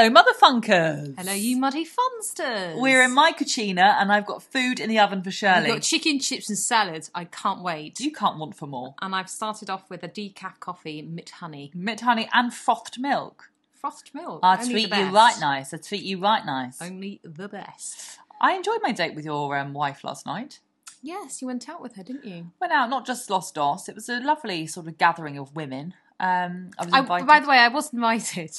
Hello, Motherfunkers. Hello, you muddy funsters. We're in my cucina and I've got food in the oven for We've Shirley. got chicken, chips, and salad. I can't wait. you can't want for more. And I've started off with a decaf coffee, mint honey, Mint honey and frothed milk. frothed milk. I'd Only treat the you best. right nice. I'd treat you right nice. Only the best. I enjoyed my date with your um, wife last night. Yes, you went out with her, didn't you? Went out, not just Los Dos. It was a lovely sort of gathering of women. Um, I was I, by the way, I was invited.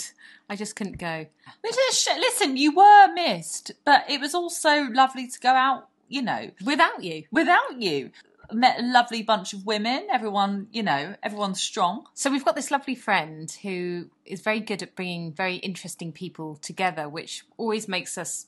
I just couldn't go. Listen, listen, you were missed, but it was also lovely to go out. You know, Without you. without you. Met a lovely bunch of women. Everyone, you know, everyone's strong. So we've got this lovely friend who is very good at bringing very interesting people together, which always makes us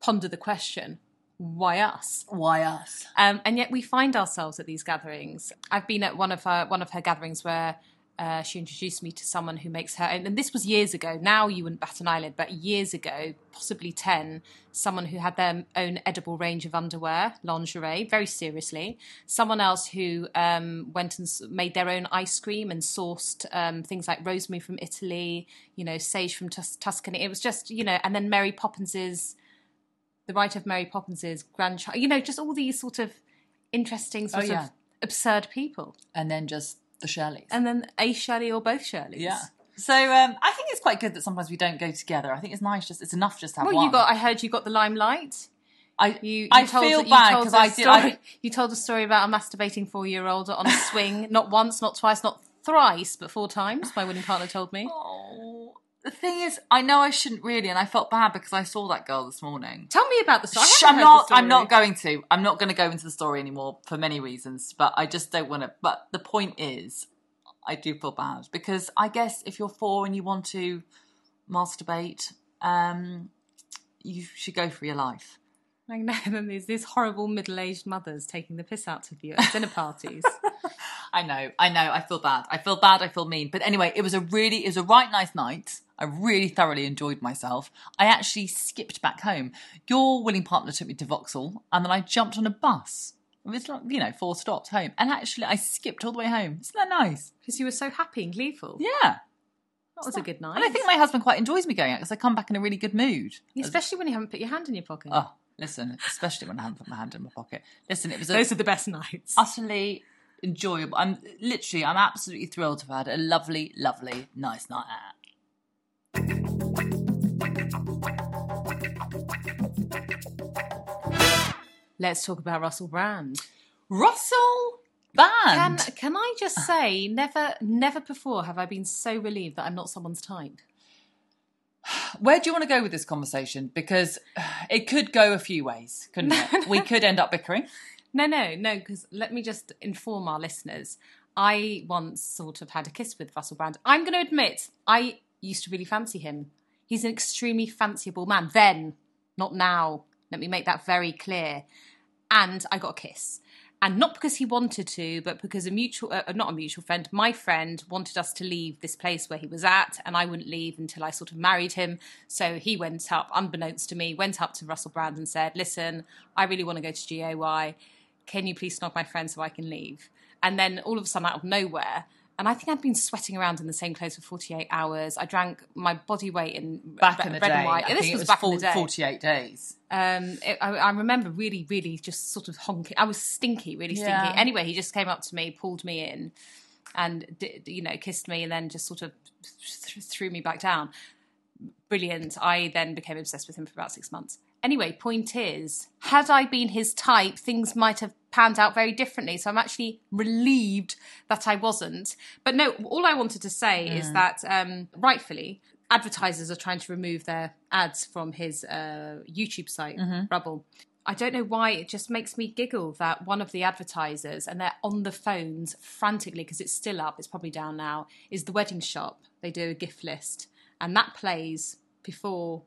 ponder the question, why us? Why us? Um, and yet we find ourselves at these gatherings. I've been at one of her one of her gatherings where uh, she introduced me to someone who makes her own, and this was years ago. Now you wouldn't bat an eyelid, but years ago, possibly ten, someone who had their own edible range of underwear, lingerie, very seriously. Someone else who um, went and made their own ice cream and sourced um, things like rosemary from Italy, you know, sage from Tus- Tuscany. It was just, you know, and then Mary Poppins's the writer of Mary Poppins's grandchild. You know, just all these sort of interesting, sort Oh, yeah. of absurd people. And then just the Shirleys. And then a Shirley or both Shirleys. yeah. So um, I think it's quite good that sometimes we don't go together. I think it's nice. Just it's enough just to have Well, one. you got. I heard you got the limelight. I You, you I told, feel you bad told 'cause a I did- story- I- You told a story about a masturbating four-year-old on a swing, not once, not twice, not thrice, but four times. My willing partner told me. Oh, the thing is, I know I shouldn't really, and I felt bad because I saw that girl this morning. Tell me about the story. Shh, I am not. I'm not going to. I'm not going to go into the story anymore for many reasons. But I just don't want to. But the point is, I do feel bad because I guess if you're four and you want to masturbate, um, you should go for your life. I know. Then there's these horrible middle-aged mothers taking the piss out of you at dinner parties. I know, I know, I feel bad. I feel bad, I feel mean. But anyway, it was a really, it was a right nice night. I really thoroughly enjoyed myself. I actually skipped back home. Your willing partner took me to Vauxhall, and then I jumped on a bus. It was like, you know, four stops home. And actually, I skipped all the way home. Isn't that nice? Because you were so happy and gleeful. Yeah. That was a good night. And I think my husband quite enjoys me going out because I come back in a really good mood. Especially when you haven't put your hand in your pocket. Oh, listen, especially when I haven't put my hand in my pocket. Listen, it was a, Those are the best nights. utterly enjoyable. I'm literally, I'm absolutely thrilled to have had a lovely, lovely, nice night out. Let's talk about Russell Brand. Russell Can can I just say, never never before have I been so relieved that I'm not someone's type. Where do you want to go with this conversation? Because it could go a few ways, couldn't it? We could end up bickering. No, no, no. Because let me just inform our listeners. I once sort of had a kiss with Russell Brand. I'm going to admit, I used to really fancy him. He's an extremely fanciable man. Then, not now. Let me make that very clear. And I got a kiss. And not because he wanted to, but because a mutual, uh, not a mutual friend, my friend wanted us to leave this place where he was at, and I wouldn't leave until I sort of married him. So he went up, unbeknownst to me, went up to Russell Brand and said, Listen, I really want to go to GOY. Can you please snog my friend so I can leave? And then all of a sudden, out of nowhere, and I think I'd been sweating around in the same clothes for 48 hours. I drank my body weight in Back red in the red day, and white. I this was, was back full- in the day. 48 days. Um, it, I, I remember really, really just sort of honking. I was stinky, really stinky. Yeah. Anyway, he just came up to me, pulled me in, and d- you know kissed me, and then just sort of th- threw me back down. Brilliant. I then became obsessed with him for about six months. Anyway, point is, had I been his type, things might have panned out very differently. So I'm actually relieved that I wasn't. But no, all I wanted to say is that um, rightfully, advertisers are trying to remove their ads from his uh, YouTube site, Rumble. I don't know why it just makes me giggle that one of the advertisers, and they're on the phones frantically because it's still up, it's probably down now, is the wedding shop. They do a gift list, and that plays before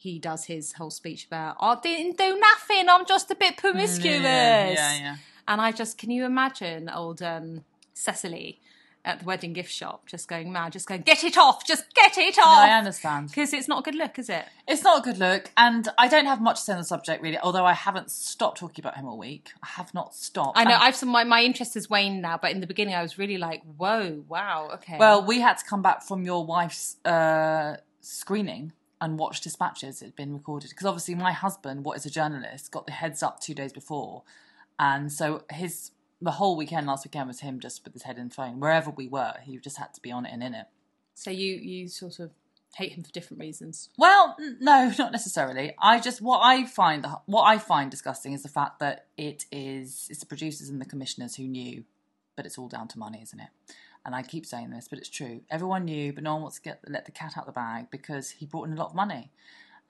he does his whole speech about, I didn't do nothing, I'm just a bit promiscuous. Yeah, yeah, yeah. And I just, can you imagine old um, Cecily at the wedding gift shop just going mad, just going, get it off, just get it No, I understand. Because it's not a good look, is it? It's not a good look, and I don't have much to say on the subject really. Although I haven't stopped talking about him all week. I have not stopped. I know And- I've some my, my interest has waned now, but in the beginning I was really like, whoa, wow, okay. Well, we had to come back from your wife's uh, screening and watched dispatches that had been recorded because obviously my husband, what is a journalist, got the heads up two days before, and so his the whole weekend last weekend was him just with his head in the phone wherever we were. He just had to be on it and in it. So you you sort of hate him for different reasons. Well, no, not necessarily. I just what I find what I find disgusting is the fact that it is it's the producers and the commissioners who knew, but it's all down to money, isn't it? And I keep saying this, but it's true. Everyone knew, but no one wants to get let the cat out of the bag because he brought in a lot of money,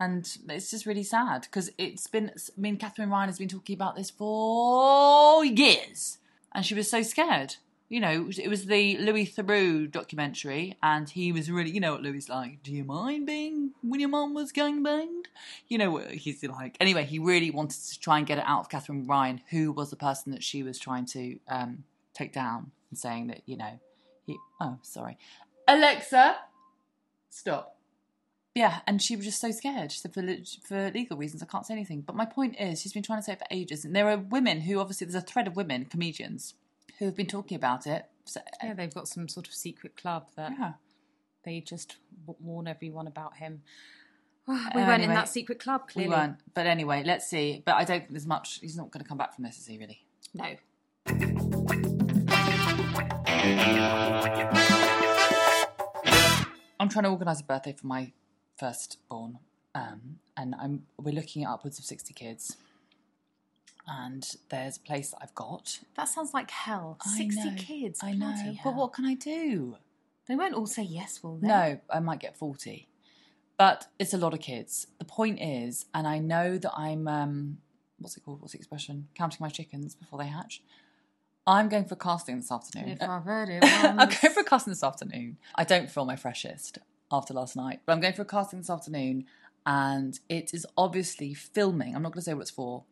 and it's just really sad because it's been. I mean, Katherine Ryan has been talking about this for years, and she was so scared. You know, it was the Louis Theroux documentary, and he was really, you know what Louis like. Do you mind being when your mum was gang banged? You know what he's like. Anyway, he really wanted to try and get it out of Katherine Ryan, who was the person that she was trying to um, take down, and saying that you know, Oh, sorry, Alexa, stop. Yeah, and she was just so scared. She said for for legal reasons, I can't say anything. But my point is, she's been trying to say it for ages, and there are women who obviously there's a thread of women comedians who have been talking about it. So, Yeah, they've got some sort of secret club that yeah. they just warn everyone about him. we Uh, weren't in anyway, that secret club, we weren't. But anyway, let's see. But I don't think there's much. He's not going to come back from this, is he? Really? No. I'm trying to organise a birthday for my firstborn, um, and I'm we're looking at upwards of sixty kids. And there's a place that I've got. That sounds like hell. I 60 know, kids. I know, bloody but hell. what can I do? They won't all say yes, will they? No, I might get 40. But it's a lot of kids. The point is, and I know that I'm, um, what's it called? What's the expression? Counting my chickens before they hatch. I'm going for casting this afternoon. If uh, I've heard it I'm going for casting this afternoon. I don't feel my freshest after last night, but I'm going for a casting this afternoon, and it is obviously filming. I'm not going to say what it's for.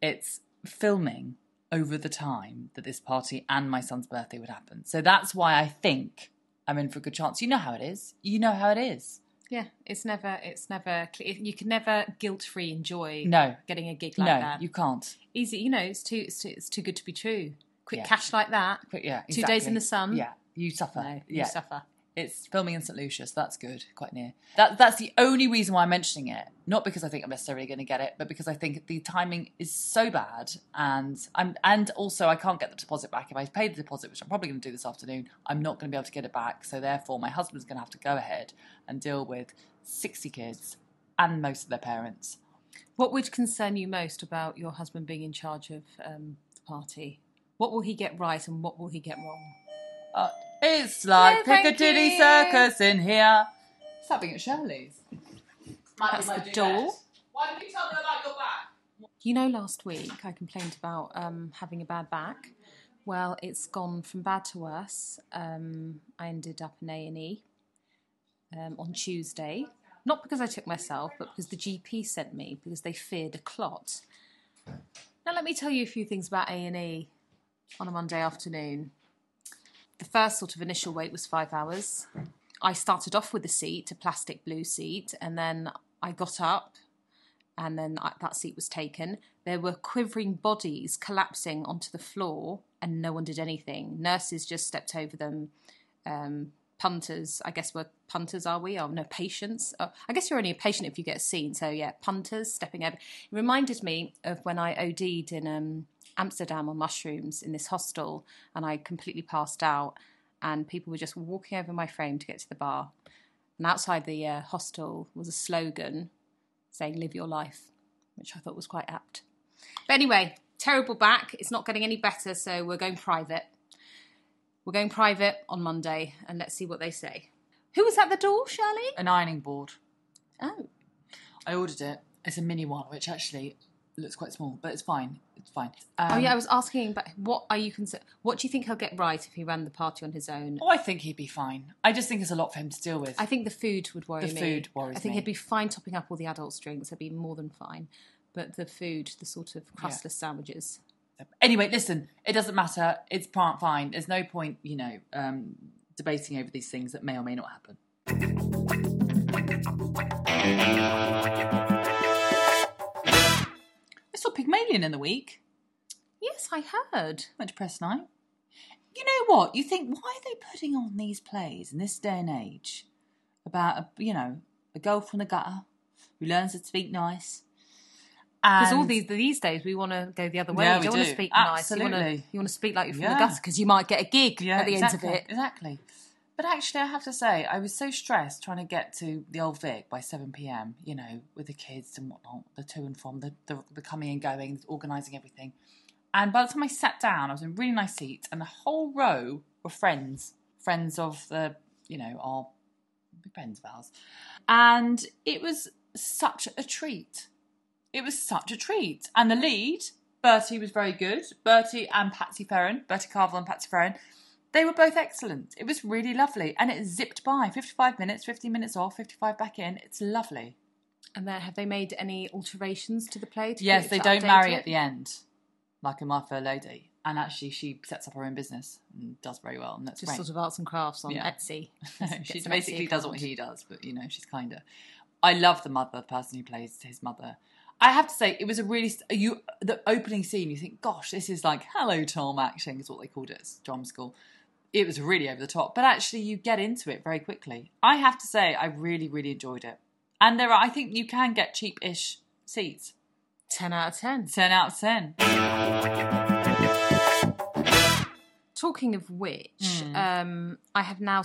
It's filming over the time that this party and my son's birthday would happen. So that's why I think I'm in for a good chance. You know how it is. You know how it is. Yeah, it's never, it's never, you can never guilt free enjoy No, getting a gig like no, that. you can't. Easy, you know, it's too, it's too, it's too good to be true. Quick Yeah. cash like that, But yeah, two days in the sun. Yeah, you suffer. No, yeah, you suffer. It's filming in St Lucia, so that's good, quite near. That that's the only reason why I'm mentioning it. Not because I think I'm necessarily going to get it, but because I think the timing is so bad, and I'm and also I can't get the deposit back if I pay the deposit, which I'm probably going to do this afternoon. I'm not going to be able to get it back, so therefore my husband's going to have to go ahead and deal with 60 kids and most of their parents. What would concern you most about your husband being in charge of um, the party? What will he get right and what will he get wrong? Uh, it's like No, thank Piccadilly you. Circus in here. It's happening at Shirley's. That's the door. Why did you tell me about your back? You know, last week I complained about um, having a bad back. Well, it's gone from bad to worse. Um, I ended up in A and E um, on Tuesday, not because I took myself, but because the GP sent me because they feared a clot. Now, let me tell you a few things about A and E on a Monday afternoon. The first sort of initial wait was five hours. I started off with a seat, a plastic blue seat, and then I got up and then that seat was taken. There were quivering bodies collapsing onto the floor, and no one did anything. Nurses just stepped over them. Um, punters, I guess we're punters, are we? Oh no, patients. Oh, I guess you're only a patient if you get seen. So yeah, punters stepping over. It reminded me of when I OD'd in um, Amsterdam on mushrooms in this hostel, and I completely passed out, and people were just walking over my frame to get to the bar. And outside the uh, hostel was a slogan saying live your life, which I thought was quite apt. But anyway, terrible back. It's not getting any better, so we're going private. We're going private on Monday, and let's see what they say. Who was at the door, Shirley? An ironing board. Oh, I ordered it. It's a mini one, which actually looks quite small, but it's fine. It's fine. Um, oh yeah. I was asking, but what are you concerned? What do you think he'll get right if he ran the party on his own? Oh, I think he'd be fine. I just think it's a lot for him to deal with. I think the food would worry me. The me. food worries me. I think me. he'd be fine topping up all the adults' drinks. He'd be more than fine. But the food, the sort of crustless sandwiches. Anyway, listen, it doesn't matter. It's part fine. There's no point, you know, um, debating over these things that may or may not happen. I saw Pygmalion in the week. Yes, I heard. Went to press night. You know what? You think why are they putting on these plays in this day and age about a, you know a girl from the gutter who learns to speak nice. Because all these these days we want to go the other way. Yeah, you don't want to do. speak nice. You want to Absolutely. you want to speak like you're from Yeah. the gutter because you might get a gig yeah, at the exactly, end of it. Exactly. But actually, I have to say, I was so stressed trying to get to the Old Vic by 7 pm, you know, with the kids and whatnot, the to and from, the, the, the coming and going, organising everything. And by the time I sat down, I was in a really nice seat, and the whole row were friends, friends of the, you know, our friends of ours. And it was such a treat. It was such a treat. And the lead, Bertie, was very good. Bertie and Patsy Ferran, Bertie Carvel and Patsy Ferran, they were both excellent. It was really lovely. And it zipped by 55 minutes, 50 minutes off, 55 back in. It's lovely. And then have they made any alterations to the play? To Yes, they don't marry it? at the end, like in My Fair Lady. And actually, she sets up her own business and does very well. And that's Just great. sort of arts and crafts on Yeah. Etsy. she basically Etsy does what he does, but you know, she's kinder. I love the mother, the person who plays his mother. I have to say, it was a really you. The opening scene, you think, "Gosh, this is like Hello Tom" acting is what they called it at drama school. It was really over the top, but actually, you get into it very quickly. I have to say, I really, really enjoyed it. And there are, I think, you can get cheap-ish seats. Ten out of ten. Ten out of ten. Talking of which, Hmm. um, I have now.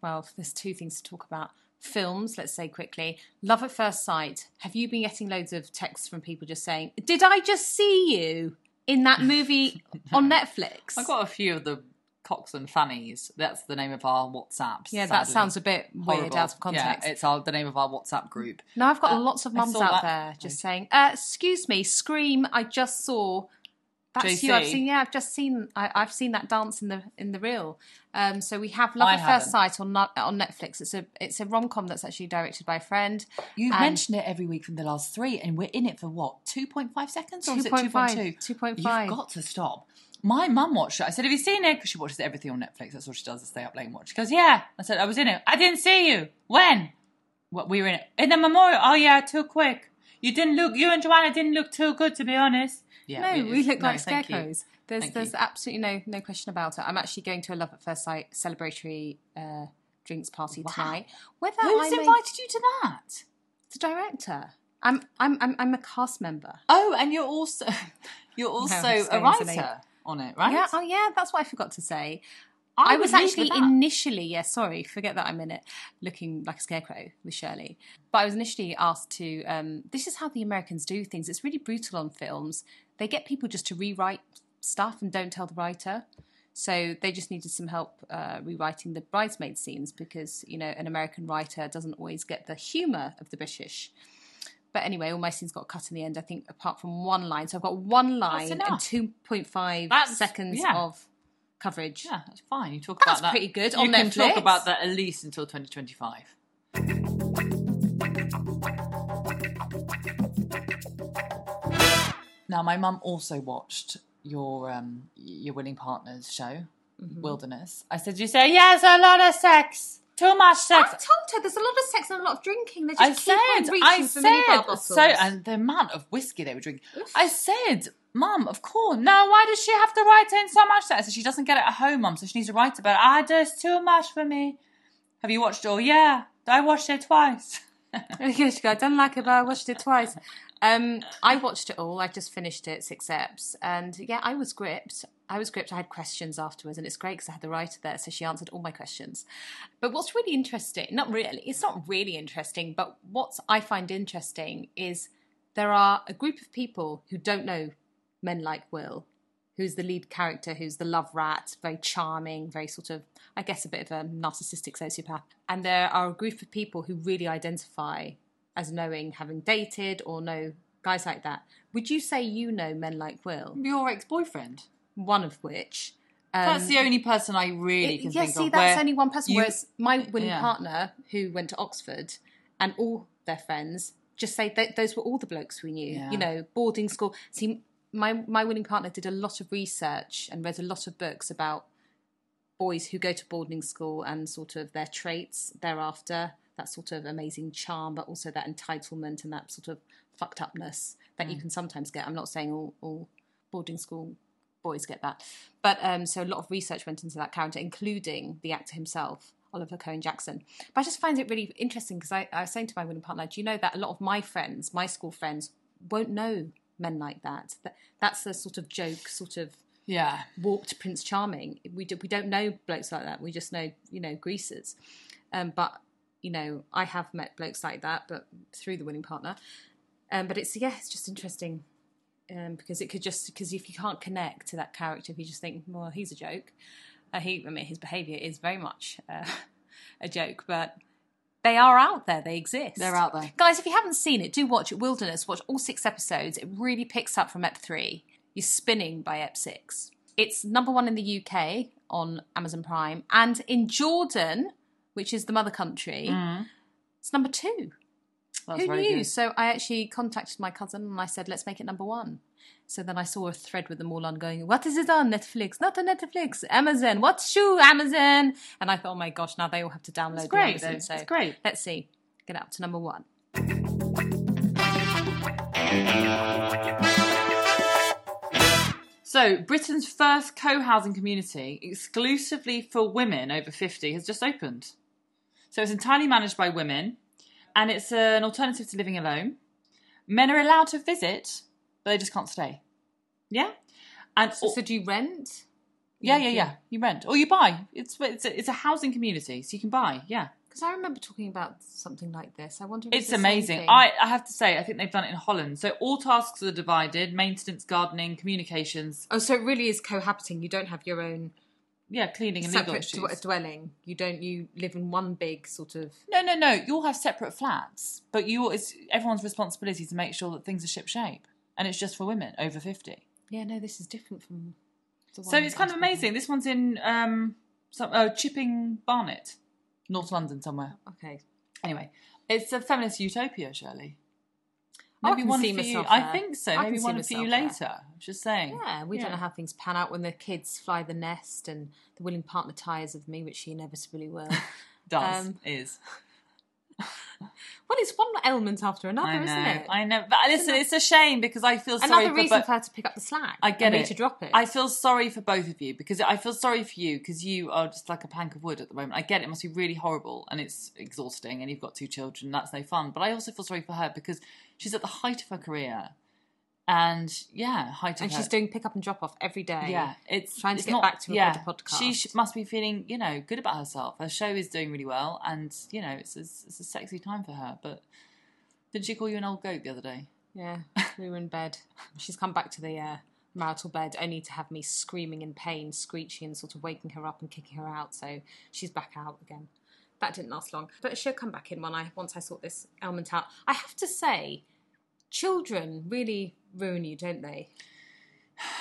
Well, there's two things to talk about. Films, let's say quickly. Love at First Sight. Have you been getting loads of texts from people just saying, "Did I just see you in that movie on Netflix?" I got a few of the Cox and Fannies. That's the name of our WhatsApp. yeah, that sounds a bit weird Horrible. out of context. Yeah, it's our, the name of our WhatsApp group. No, I've got Uh, lots of mums out that. there just saying, uh, "Excuse me, Scream! I just saw." That's you. I've seen. Yeah, I've just seen. I, I've seen that dance in the in the reel. Um, so we have Love I at First haven't. Sight on on Netflix. It's a it's a rom com that's actually directed by a friend. You And- mentioned it every week from the last three, and we're in it for what, 2.5 seconds? Or is it 2.2? 2.5. You've got to stop. My mum watched it. I said, Have you seen it? Because she watches everything on Netflix. That's all she does, is stay up late and watch. She goes, Yeah. I said, I was in it. I didn't see you. When? What, we were in it. In the memorial. Oh, yeah, too quick. You didn't look, you and Joanna didn't look too good, to be honest. Yeah, no, we is- look no, like thank you. scarecrows. There's Thank there's you. absolutely no no question about it. I'm actually going to a Love at First Sight celebratory uh, drinks party Wow. tonight. Whether Who's I may- invited you to that? the director. I'm I'm I'm I'm a cast member. Oh, and you're also you're also just a going to the- writer on it, right? Yeah, oh yeah, that's what I forgot to say. I, would was actually initially, yeah, sorry, forget that I'm in it, looking like a scarecrow with Shirley. But I was initially asked to. Um, this is how the Americans do things. It's really brutal on films. They get people just to rewrite stuff and don't tell the writer. So they just needed some help uh, rewriting the bridesmaid scenes because you know an American writer doesn't always get the humour of the British. But anyway, all my scenes got cut in the end. I think apart from one line, so I've got one line and two point five That's- seconds yeah. of coverage. Yeah, that's fine. You talk That's about that. That's pretty good You on can talk about that at least until 2025. Now, my mum also watched your um, your willing partners show, Mm-hmm. Wilderness. I said, "You say yes, a lot of sex, too much sex." I've told her there's a lot of sex and a lot of drinking. They just I keep said, on reaching I for said, bottles. so, and the amount of whiskey they were drinking. I said, Mum, of course. No, why does she have to write in so much sex? So she doesn't get it at home, Mum, so she needs to write about it. Ah, there's too much for me. Have you watched it all? Yeah, I watched it twice. yeah, she go, I don't like it, but I watched it twice. Um, I watched it all. I just finished it, six eps, and yeah, I was gripped. I was gripped. I had questions afterwards, and it's great because I had the writer there, so she answered all my questions. But what's really interesting, not really, it's not really interesting, but what I find interesting is there are a group of people who don't know men like Will, who's the lead character, who's the love rat, very charming, very sort of, I guess, a bit of a narcissistic sociopath. And there are a group of people who really identify as knowing, having dated or know guys like that. Would you say you know men like Will? Your ex-boyfriend. One of which. Um, That's the only person I really it- can yeah, think see, of. that's only one person. you- whereas my willing yeah. partner, who went to Oxford, and all their friends just say that those were all the blokes we knew. Yeah. You know, boarding school. See, my my willing partner did a lot of research and read a lot of books about boys who go to boarding school and sort of their traits thereafter. That sort of amazing charm, but also that entitlement and that sort of fucked upness that Mm. you can sometimes get. I'm not saying all, all boarding school boys get that. But um, so a lot of research went into that character, including the actor himself. Oliver Cohen Jackson. But I just find it really interesting because I, I was saying to my winning partner, do you know that a lot of my friends, my school friends, won't know men like that? that that's a sort of joke, sort of Yeah. warped Prince Charming. We do, we don't know blokes like that. We just know you know greasers. Um, but you know, I have met blokes like that, but through the winning partner. Um, but it's yeah, it's just interesting um, because it could just because if you can't connect to that character, if you just think, well, he's a joke. Uh, he, I mean, his behaviour is very much uh, a joke, but they are out there. They exist. They're out there. Guys, if you haven't seen it, do watch it. Wilderness. Watch all six episodes. It really picks up from Ep three. You're spinning by Ep six. It's number one in the UK on Amazon Prime, and in Jordan, which is the mother country, mm. it's number two. That's Who knew? good. So I actually contacted my cousin and I said, let's make it number one. So then I saw a thread with them all on going, what is it on Netflix? Not on Netflix, Amazon. What shoe, Amazon? And I thought, oh my gosh, now they all have to download It's great, Amazon. So It's great. let's see. Get up to number one. So, Britain's first co housing community exclusively for women over 50 has just opened. So, it's entirely managed by women and it's an alternative to living alone. Men are allowed to visit, but they just can't stay. Yeah? And So, so do you rent? yeah, yeah, yeah. You rent or you buy. It's it's a, it's a housing community, so you can buy. Yeah, Because I remember talking about something like this. I wonder if it's same amazing. I I have to say, I think they've done it in Holland. So all tasks are divided: maintenance, gardening, communications. Oh, so it really is cohabiting. You don't have your own Yeah, cleaning and legal separate issues. dw- dwelling. You don't. You live in one big sort of. No, no, no. You'll have separate flats, but you it's everyone's responsibility to make sure that things are ship shape, and it's just for women over fifty. Yeah, no, this is different from. So it's kind of amazing. This one's in um some uh, Chipping Barnet, North London somewhere. Okay. Anyway, it's a feminist utopia, Shirley. I Maybe can one see for you. myself I think so. I Maybe can one for you myself later. Just saying. Yeah, we don't know how things pan out when the kids fly the nest and the willing partner tires of me, which she inevitably will. Does Um, is. well, it's one element after another, know. isn't it? I know. But listen, it's a shame because I feel sorry Another for reason bo- for her to pick up the slack. I get and me it. to drop it. I feel sorry for both of you because I feel sorry for you because you are just like a plank of wood at the moment. I get it, it must be really horrible and it's exhausting and you've got two children, that's no fun. But I also feel sorry for her because she's at the height of her career. And yeah, of and her. she's doing pick up and drop off every day. Yeah, it's Trying to it's get not- back to record yeah, a podcast. She sh- must be feeling, you know, good about herself. Her show is doing really well, and you know, it's a, it's a sexy time for her. But did she call you an old goat the other day? Yeah, we were in bed. She's come back to the uh, marital bed only to have me screaming in pain, screeching, and sort of waking her up and kicking her out. So she's back out again. That didn't last long, but she'll come back in when I once I sort this element out. I have to say, children really ruin you, don't they?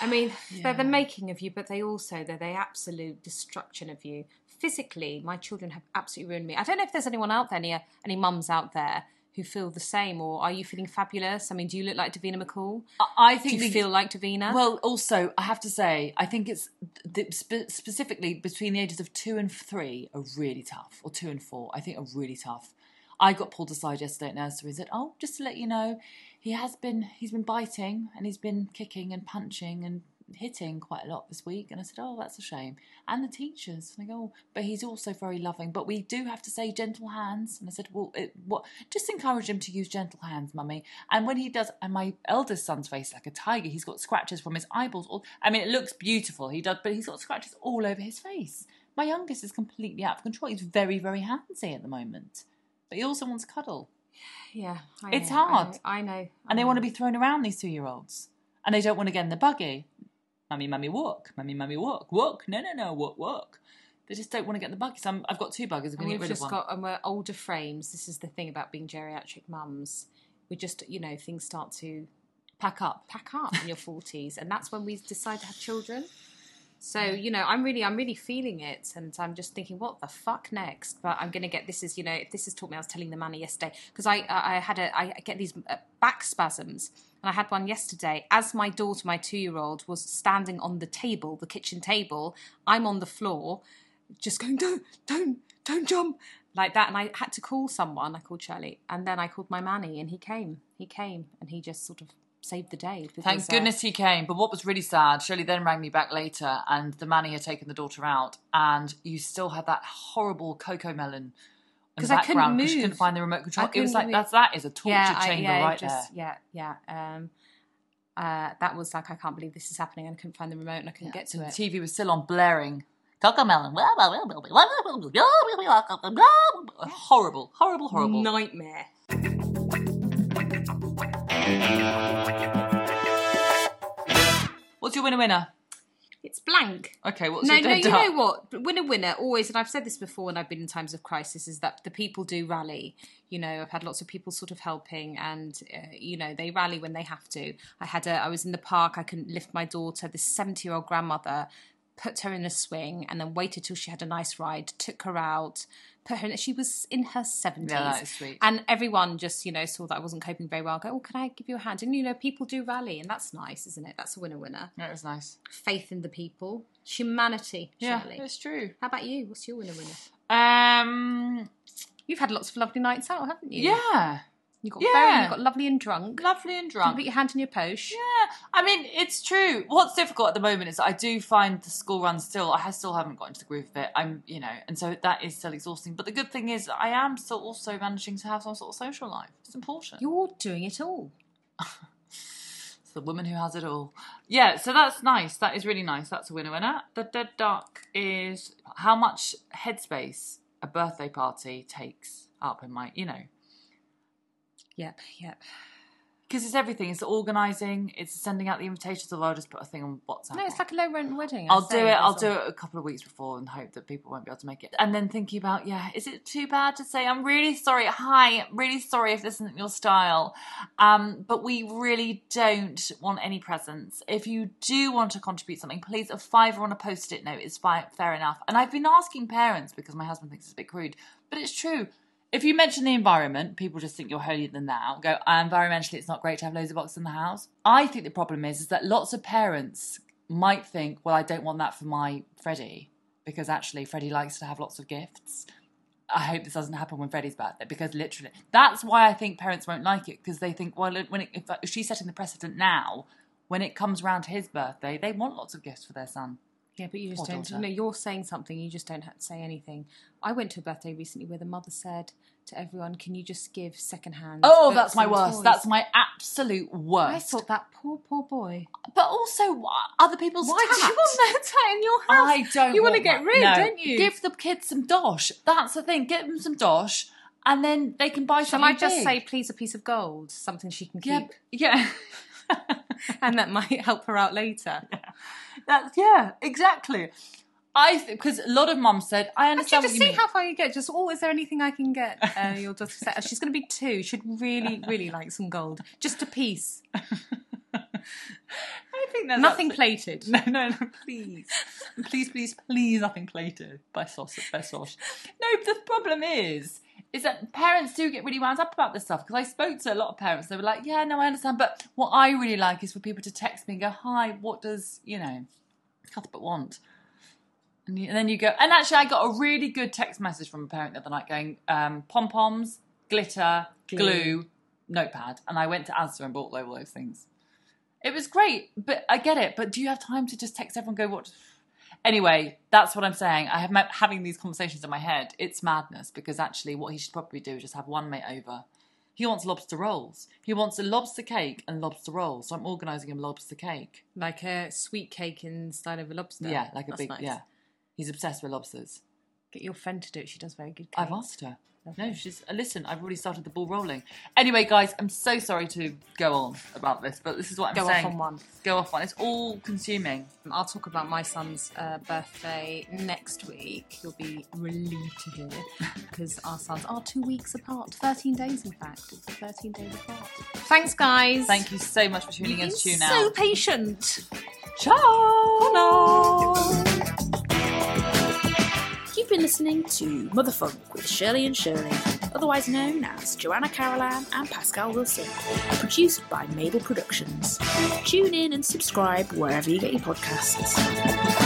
I mean, they're the making of you, but they also they're the absolute destruction of you. Physically, my children have absolutely ruined me. I don't know if there's anyone out there, any any mums out there who feel the same, or are you feeling fabulous? I mean, do you look like Davina McCall? I, I Do think you feel like Davina? Well, also, I have to say, I think it's the, spe- specifically between the ages of two and three are really tough, or two and four, I think are really tough. I got pulled aside yesterday at nursery and said, "Oh, just to let you know, he has been he's been biting and he's been kicking and punching and hitting quite a lot this week." And I said, "Oh, that's a shame." And the teachers, and I go, oh, "But he's also very loving. But we do have to say gentle hands." And I said, "Well, it, what? Just encourage him to use gentle hands, mummy." And when he does, and my eldest son's face like a tiger. He's got scratches from his eyeballs. All I mean, it looks beautiful. He does, but he's got scratches all over his face. My youngest is completely out of control. He's very, very handsy at the moment, but he also wants cuddle, yeah, I it's know, I hard. know, I know, and they want to be thrown around. These two-year-olds, and they don't want to get in the buggy. Mummy, mummy, walk. Mummy, mummy, walk. Walk. No, no, no. Walk, walk. They just don't want to get in the buggy. So I'm, I've got two buggies. I'm going to we've get rid just of one. got, and we're older frames. This is the thing about being geriatric mums. We just, you know, things start to Pack up. pack up in your forties, and that's when we decide to have children. So you know, I'm really, I'm really feeling it, and I'm just thinking, what the fuck next? But I'm gonna get this is, you know, if this has taught me. I was telling the Manny yesterday because I, I had a, I get these uh, back spasms, and I had one yesterday as my daughter, my two year old, was standing on the table, the kitchen table. I'm on the floor, just going, don't, don't, don't jump. Like that, and I had to call someone. I called Shirley, and then I called my Manny, and he came. He came, and he just sort of saved the day. Because, Thank uh, goodness he came. But what was really sad, Shirley then rang me back later, and the manny had taken the daughter out, and you still had that horrible Cocomelon. in the 'Cause I couldn't 'cause you couldn't find the remote control. It was like move. that's that is a torture yeah, I- chamber yeah, right just, there. Yeah, yeah. Um, uh, that was like I can't believe this is happening, and I couldn't find the remote, and I couldn't get to it. The. TV was still on blaring. Cocomelon. Horrible, horrible, horrible. Nightmare. What's your winner winner? It's blank. Okay, what's no, your no, you duck? know what? Winner, winner, always, and I've said this before when I've been in times of crisis, is that the people do rally. You know, I've had lots of people sort of helping, and uh, you know, they rally when they have to. I had a, I was in the park, I couldn't lift my daughter. This seventy-year-old grandmother put her in a swing, and then waited till she had a nice ride, took her out, put her. in She was in her seventies, Yeah, that is sweet. and everyone just you know saw that I wasn't coping very well. Go, oh, can I give you a hand? And you know, people do rally, and that's nice, isn't it? That's a winner, winner. That was nice. Faith in the people, humanity. Yeah, Shirley. it's true. How about you? What's your winner winner? Um, You've had lots of lovely nights out, haven't you? yeah, You got Yeah. very, you got lovely and drunk. lovely and drunk. put your hand in your poche. Yeah, I mean, it's true. What's difficult at the moment is I do find the school run still, I still haven't got into the groove of it. I'm, you know, and so that is still exhausting. But the good thing is I am still also managing to have some sort of social life. It's important. You're doing it all. It's the woman who has it all. Yeah, so that's nice. That is really nice. That's a winner winner. The dead duck is how much headspace a birthday party takes up in my, you know, Yep, yep. because it's everything. It's organising. It's sending out the invitations. Although I'll just put a thing on WhatsApp. No, it's like a low rent wedding. I I'll do it. I'll do it a couple of weeks before and hope that people won't be able to make it. And then thinking about, yeah, is it too bad to say I'm really sorry? Hi, I'm really sorry if this isn't your style, um, but we really don't want any presents. If you do want to contribute something, please a fiver on a post-it note is fine, fair enough. And I've been asking parents because my husband thinks it's a bit crude, but it's true. If you mention the environment, people just think you're holier than thou. Go, "Uh, environmentally, it's not great to have loads of boxes in the house. I think the problem is, is that lots of parents might think, well, I don't want that for my Freddie because actually Freddie likes to have lots of gifts. I hope this doesn't happen when Freddie's birthday because literally, that's why I think parents won't like it because they think, well, when it, if, she's setting the precedent now, when it comes round to his birthday, they want lots of gifts for their son. Yeah, but you just don't. daughter. No, you're saying something. You just don't have to say anything. I went to a birthday recently where the mother said to everyone, "Can you just give secondhand?" Oh, that's my worst. toys?" That's my absolute worst. I thought that poor, poor boy. but also, other people's Why do you want that tat in your house? I don't. You want to get that. rid, No. don't you? Give the kids some dosh. That's the thing. Give them some dosh, and then they can buy Shall something. I just big. say, please, a piece of gold, something she can Yeah, keep, yeah. and that might help her out later. That's yeah, exactly. I because a lot of mums said I Actually, understand just see mean. how far you get. Just, oh, is there anything I can get? Uh, your daughter said she's going to be two. Should really, really like some gold. Just a piece, I think that's nothing absolutely- plated. No, no, no, please, please, please, please, nothing plated by sauce, by sauce. No, the problem is, is that parents do get really wound up about this stuff because I spoke to a lot of parents. They were like, "Yeah, no, I understand," but what I really like is for people to text me and go, "Hi, what does you know, Cuthbert want?" And, you, and then you go, and actually, I got a really good text message from a parent the other night going, um, "Pom poms, glitter, Glue. glue, notepad," and I went to Asda and bought all those things. It was great, but I get it. But do you have time to just text everyone? and Go what? Anyway, that's what I'm saying. I have met having these conversations in my head. It's madness because actually, what he should probably do is just have one mate over. He wants lobster rolls. He wants a lobster cake and lobster rolls. So I'm organising him lobster cake. Like a sweet cake in style of a lobster. Yeah, like a That's big nice. yeah. He's obsessed with lobsters. Get your friend to do it. She does very good. Cake. I've asked her. No, she's listen. I've already started the ball rolling. Anyway, guys, I'm so sorry to go on about this, but this is what I'm saying. Go saying. off on one. Go off on. It's all consuming. I'll talk about my son's uh, birthday next week. You'll be relieved to hear because our sons are two weeks apart. 13 days, in fact. 13 days apart. Thanks, guys. Thank you so much for tuning in to Tune been Out. so patient. Ciao. Been listening to Motherfunk with Shirley and Shirley, otherwise known as Joanna Carolan and Pascal Wilson, produced by Mabel Productions. Tune in and subscribe wherever you get your podcasts.